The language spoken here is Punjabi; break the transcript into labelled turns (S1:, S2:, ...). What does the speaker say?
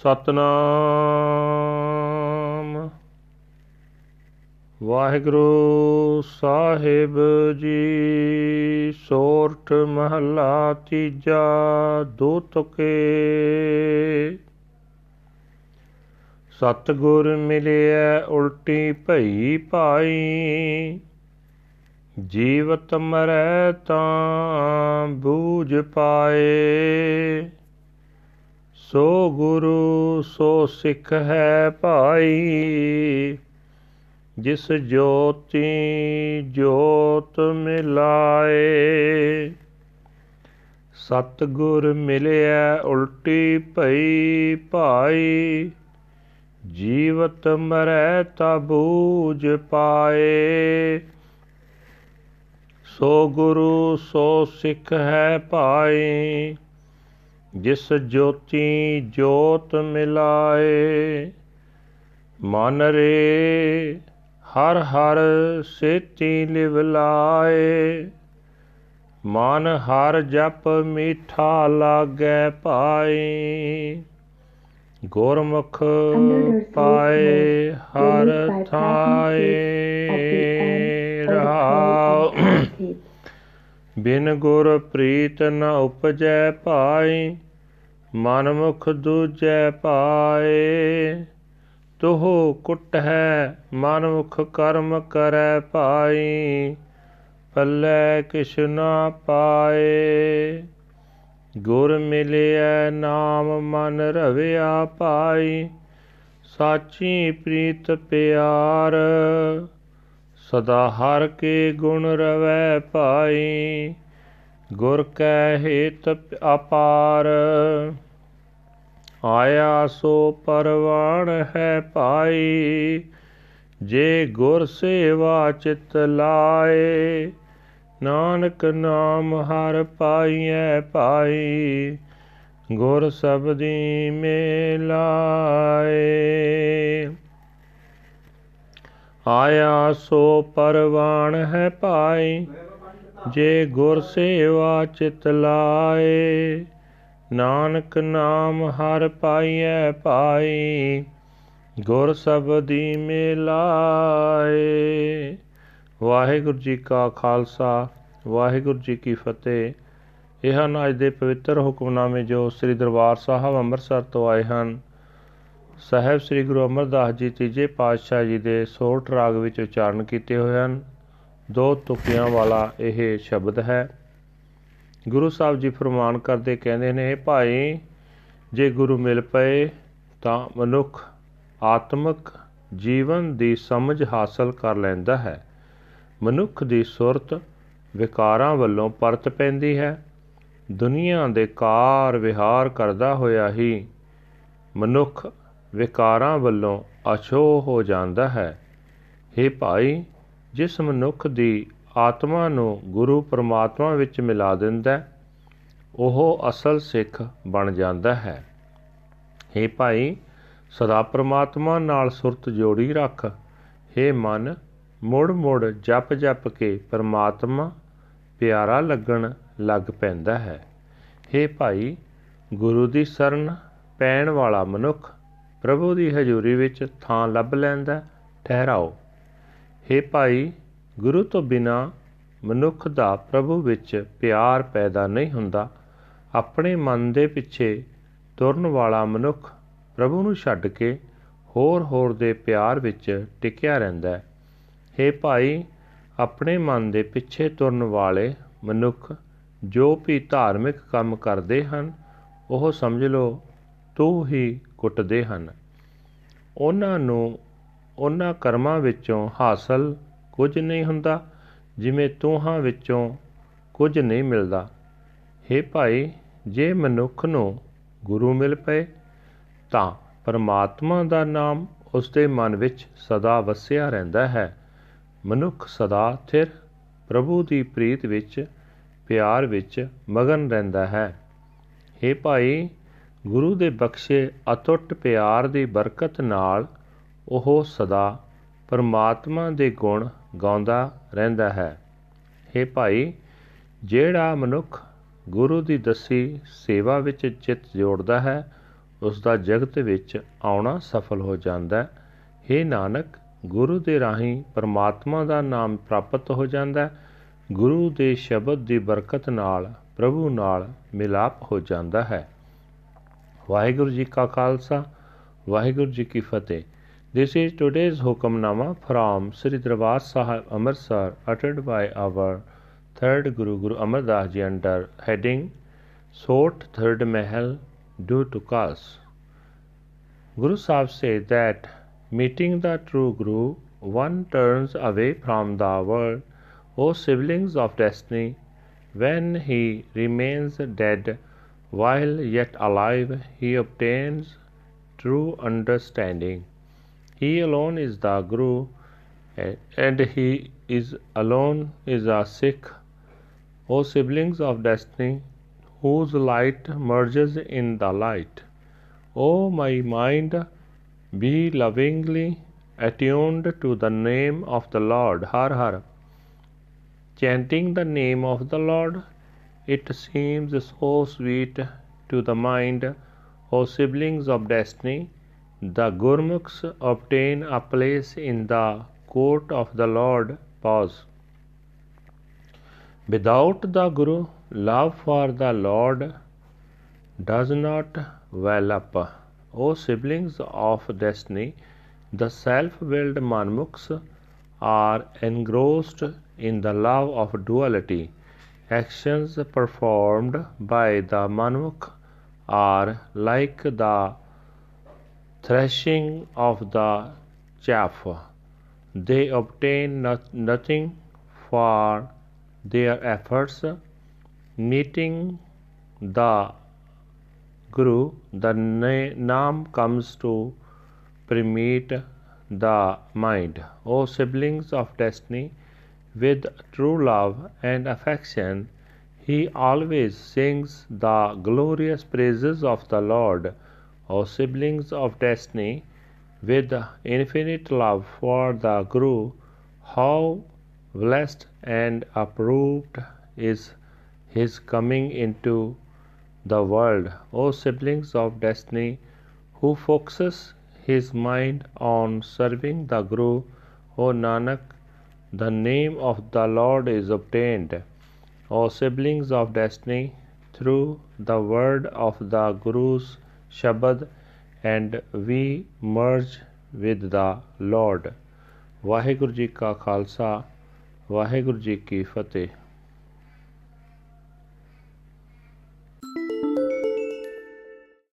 S1: ਸਤਨਾਮ। ਵਾਹਿਗੁਰੂ ਸਾਹਿਬ ਜੀ, ਸੋਰਠ ਮਹਲਾ ਤੀਜਾ ਦੋ ਤੁਕੇ ਸਤਗੁਰ ਮਿਲਿਆ ਉਲਟੀ ਭਈ ਭਾਈ, ਜੀਵਤ ਮਰੈ ਤਾਂ ਬੂਝ ਪਾਏ। ਸੋ ਗੁਰੂ, ਸੋ ਸਿੱਖ ਹੈ ਭਾਈ। ਜਿਸ ਜੋਤੀ ਜੋਤ ਮਿਲਾਏ। ਸਤਗੁਰ ਮਿਲਿਆ ਉਲਟੀ ਭਈ ਭਾਈ। ਜੀਵਤ ਮਰੈ ਤਾ ਬੂਝ ਪਾਏ। ਸੋ ਗੁਰੂ, ਸੋ ਸਿੱਖ ਹੈ ਭਾਈ। ਜਿਸ ਜੋਤੀ ਜੋਤ ਮਿਲਾਏ ਮਨ ਰੇ ਹਰ ਹਰ ਸੇਤੀ ਲਿਵ ਲਾਏ। ਮਨ ਹਰ ਜਪ ਮੀਠਾ ਲਾਗੈ ਪਾਈ ਗੁਰਮੁਖ ਪਾਏ ਹਰ ਥਾਏ ਰਹਾਉ ਬਿਨ ਗੁਰ ਪ੍ਰੀਤ ਨ ਉਪਜੈ ਪਾਈ ਮਨ ਮੁਖ ਦੂਜੈ ਪਾਏ, ਤੋਹ ਕੁਟ ਹੈ ਮਨ ਮੁਖ ਕਰਮ ਕਰੈ ਪਾਈ ਪੱਲੇ ਕਿਛ ਨਾ ਪਾਏ। ਗੁਰ ਮਿਲਿਆ ਨਾਮ ਮਨ ਰਵਿਆ ਪਾਈ ਸਾਚੀ ਪ੍ਰੀਤ ਪਿਆਰ, ਸਦਾ ਹਰ ਕੇ ਗੁਣ ਰਵੈ ਪਾਈ ਗੁਰ ਕੈ ਹੇਤ ਅਪਾਰ, ਆਇਆ ਸੋ ਪਰਵਾਣ ਹੈ ਪਾਈ ਜੇ ਗੁਰ ਸੇਵਾ ਚਿਤ ਲਾਏ, ਨਾਨਕ ਨਾਮ ਹਰ ਪਾਈਐ ਪਾਈ ਗੁਰ ਸਬਦੀ ਮੇਲਾਏ। ਆਇਆ ਸੋ ਪਰਵਾਣ ਹੈ ਪਾਈ ਜੇ ਗੁਰ ਸੇਵਾ ਚਿਤ ਲਾਏ, ਨਾਨਕ ਨਾਮ ਹਰ ਪਾਈਐ ਪਾਈ ਗੁਰ ਸਬਦੀ ਮਿਲਾਏ ਵਾਹਿਗੁਰੂ ਜੀ ਕਾ ਖਾਲਸਾ, ਵਾਹਿਗੁਰੂ ਜੀ ਕੀ ਫਤਿਹ। ਇਹ ਹਨ ਅੱਜ ਦੇ ਪਵਿੱਤਰ ਹੁਕਮਨਾਮੇ ਜੋ ਸ੍ਰੀ ਦਰਬਾਰ ਸਾਹਿਬ ਅੰਮ੍ਰਿਤਸਰ ਤੋਂ ਆਏ ਹਨ, ਸਾਹਿਬ ਸ੍ਰੀ ਗੁਰੂ ਅਮਰਦਾਸ ਜੀ ਤੀਜੇ ਪਾਤਸ਼ਾਹ ਜੀ ਦੇ ਸੋਰਠ ਰਾਗ ਵਿੱਚ ਉਚਾਰਨ ਕੀਤੇ ਹੋਏ ਹਨ। ਦੋ ਤੁਕਿਆਂ ਵਾਲਾ ਇਹ ਸ਼ਬਦ ਹੈ। ਗੁਰੂ ਸਾਹਿਬ ਜੀ ਫਰਮਾਨ ਕਰਦੇ ਕਹਿੰਦੇ ਨੇ ਭਾਈ, ਜੇ ਗੁਰੂ ਮਿਲ ਪਏ ਤਾਂ ਮਨੁੱਖ ਆਤਮਿਕ ਜੀਵਨ ਦੀ ਸਮਝ ਹਾਸਲ ਕਰ ਲੈਂਦਾ ਹੈ। ਮਨੁੱਖ ਦੀ ਸੁਰਤ ਵਿਕਾਰਾਂ ਵੱਲੋਂ ਪਰਤ ਪੈਂਦੀ ਹੈ। ਦੁਨੀਆ ਦੇ ਕਾਰ ਵਿਹਾਰ ਕਰਦਾ ਹੋਇਆ ਹੀ ਮਨੁੱਖ ਵਿਕਾਰਾਂ ਵੱਲੋਂ ਅਛੋ ਹੋ ਜਾਂਦਾ ਹੈ। हे ਭਾਈ ਜਿਸ ਮਨੁੱਖ ਦੀ ਆਤਮਾ ਨੂੰ ਗੁਰੂ ਪਰਮਾਤਮਾ ਵਿੱਚ ਮਿਲਾ ਦਿੰਦਾ ਉਹ ਅਸਲ ਸਿੱਖ ਬਣ ਜਾਂਦਾ ਹੈ हे ਭਾਈ ਸਦਾ ਪਰਮਾਤਮਾ ਨਾਲ ਸੁਰਤ ਜੋੜੀ ਰੱਖ हे ਮਨ ਮੁੜ ਮੁੜ ਜਪ ਜਪ ਕੇ ਪਰਮਾਤਮਾ ਪਿਆਰਾ ਲੱਗਣ ਲੱਗ ਪੈਂਦਾ ਹੈ हे ਭਾਈ ਗੁਰੂ ਦੀ ਸ਼ਰਨ ਪੈਣ ਵਾਲਾ ਮਨੁੱਖ ਪ੍ਰਭੂ ਦੀ ਹਜ਼ੂਰੀ ਵਿੱਚ ਥਾਂ ਲੱਭ ਲੈਂਦਾ ਠਹਿਰਾਓ हे ਭਾਈ, ਗੁਰੂ ਤੋਂ ਬਿਨਾ ਮਨੁੱਖ ਦਾ ਪ੍ਰਭੂ ਵਿੱਚ ਪਿਆਰ ਪੈਦਾ ਨਹੀਂ ਹੁੰਦਾ। ਆਪਣੇ ਮਨ ਦੇ ਪਿੱਛੇ ਤੁਰਨ ਵਾਲਾ ਮਨੁੱਖ ਪ੍ਰਭੂ ਨੂੰ ਛੱਡ ਕੇ ਹੋਰ ਹੋਰ ਦੇ ਪਿਆਰ ਵਿੱਚ ਟਿਕਿਆ ਰਹਿੰਦਾ ਹੈ। हे ਭਾਈ, ਆਪਣੇ ਮਨ ਦੇ ਪਿੱਛੇ ਤੁਰਨ ਵਾਲੇ ਮਨੁੱਖ ਜੋ ਵੀ ਧਾਰਮਿਕ ਕੰਮ ਕਰਦੇ ਹਨ, ਉਹ ਸਮਝ ਲਓ ਤੂੰ ਹੀ ਕੁੱਟਦੇ ਹਨ। ਉਹਨਾਂ ਨੂੰ ਉਹਨਾਂ ਕਰਮਾਂ ਵਿੱਚੋਂ ਹਾਸਲ ਕੁਝ ਨਹੀਂ ਹੁੰਦਾ, ਜਿਵੇਂ ਤੂਹਾਂ ਵਿੱਚੋਂ ਕੁਝ ਨਹੀਂ ਮਿਲਦਾ। हे ਭਾਈ, ਜੇ ਮਨੁੱਖ ਨੂੰ ਗੁਰੂ ਮਿਲ ਪਏ, ਤਾਂ ਪਰਮਾਤਮਾ ਦਾ ਨਾਮ ਉਸ ਦੇ ਮਨ ਵਿੱਚ ਸਦਾ ਵਸਿਆ ਰਹਿੰਦਾ ਹੈ। ਮਨੁੱਖ ਸਦਾ ਥਿਰ ਪ੍ਰਭੂ ਦੀ ਪ੍ਰੀਤ ਵਿੱਚ, ਪਿਆਰ ਵਿੱਚ ਮਗਨ ਰਹਿੰਦਾ ਹੈ। हे ਭਾਈ, ਗੁਰੂ ਦੇ ਬਖਸ਼ੇ ਅਟੁੱਟ ਪਿਆਰ ਦੀ ਬਰਕਤ ਨਾਲ ਉਹ ਸਦਾ ਪਰਮਾਤਮਾ ਦੇ ਗੁਣ ਗਾਉਂਦਾ ਰਹਿੰਦਾ ਹੈ। हे ਭਾਈ, ਜਿਹੜਾ ਮਨੁੱਖ ਗੁਰੂ ਦੀ ਦਸੀ ਸੇਵਾ ਵਿੱਚ ਚਿੱਤ ਜੋੜਦਾ ਹੈ ਉਸ ਦਾ ਜਗਤ ਵਿੱਚ ਆਉਣਾ ਸਫਲ ਹੋ ਜਾਂਦਾ ਹੈ। हे ਨਾਨਕ, ਗੁਰੂ ਦੇ ਰਾਹੀਂ ਪਰਮਾਤਮਾ ਦਾ ਨਾਮ ਪ੍ਰਾਪਤ ਹੋ ਜਾਂਦਾ ਹੈ। ਗੁਰੂ ਦੇ ਸ਼ਬਦ ਦੀ ਬਰਕਤ ਨਾਲ, ਪ੍ਰਭੂ ਨਾਲ ਮਿਲਾਪ ਹੋ ਜਾਂਦਾ ਹੈ। ਵਾਹਿਗੁਰੂ ਜੀ ਕਾ ਖਾਲਸਾ, ਵਾਹਿਗੁਰੂ ਜੀ ਕੀ ਫਤਿਹ। This is today's Hukamnama from Sri Darbar Sahib Amritsar uttered by our third Guru Guru Amar Das Ji under heading Sort Third Mahal Due to Cause. Guru Sahib said that meeting the true Guru one turns away from the world, O siblings of destiny, when he remains dead while yet alive, he obtains true understanding. He alone is the Guru, and he is alone is a Sikh. O siblings of destiny, whose light merges in the light. O my mind, be lovingly attuned to the name of the Lord, Har Har. Chanting the name of the Lord, it seems so sweet to the mind, O siblings of destiny, the Gurmukhs obtain a place in the court of the Lord. Pause. Without the Guru, love for the Lord does not well up. O siblings of destiny, the self willed Manmukhs are engrossed in the love of duality. Actions performed by the Manmukh are like the threshing of the chaff. They obtain not, nothing for their efforts. Meeting the Guru, the na- name comes to permeate the mind. O siblings of destiny, with true love and affection, he always sings the glorious praises of the Lord. O siblings of destiny, with infinite love for the Guru, how blessed and approved is his coming into the world. O siblings of destiny, who focuses his mind on serving the Guru, O Nanak, the name of the Lord is obtained. O siblings of destiny, through the word of the Guru's shabad and we merge with the lord Waheguru ji ਕਾ ਖਾਲਸਾ ਵਾਹਿਗੁਰੂ ਜੀ ਕੀ ਫਤਿਹ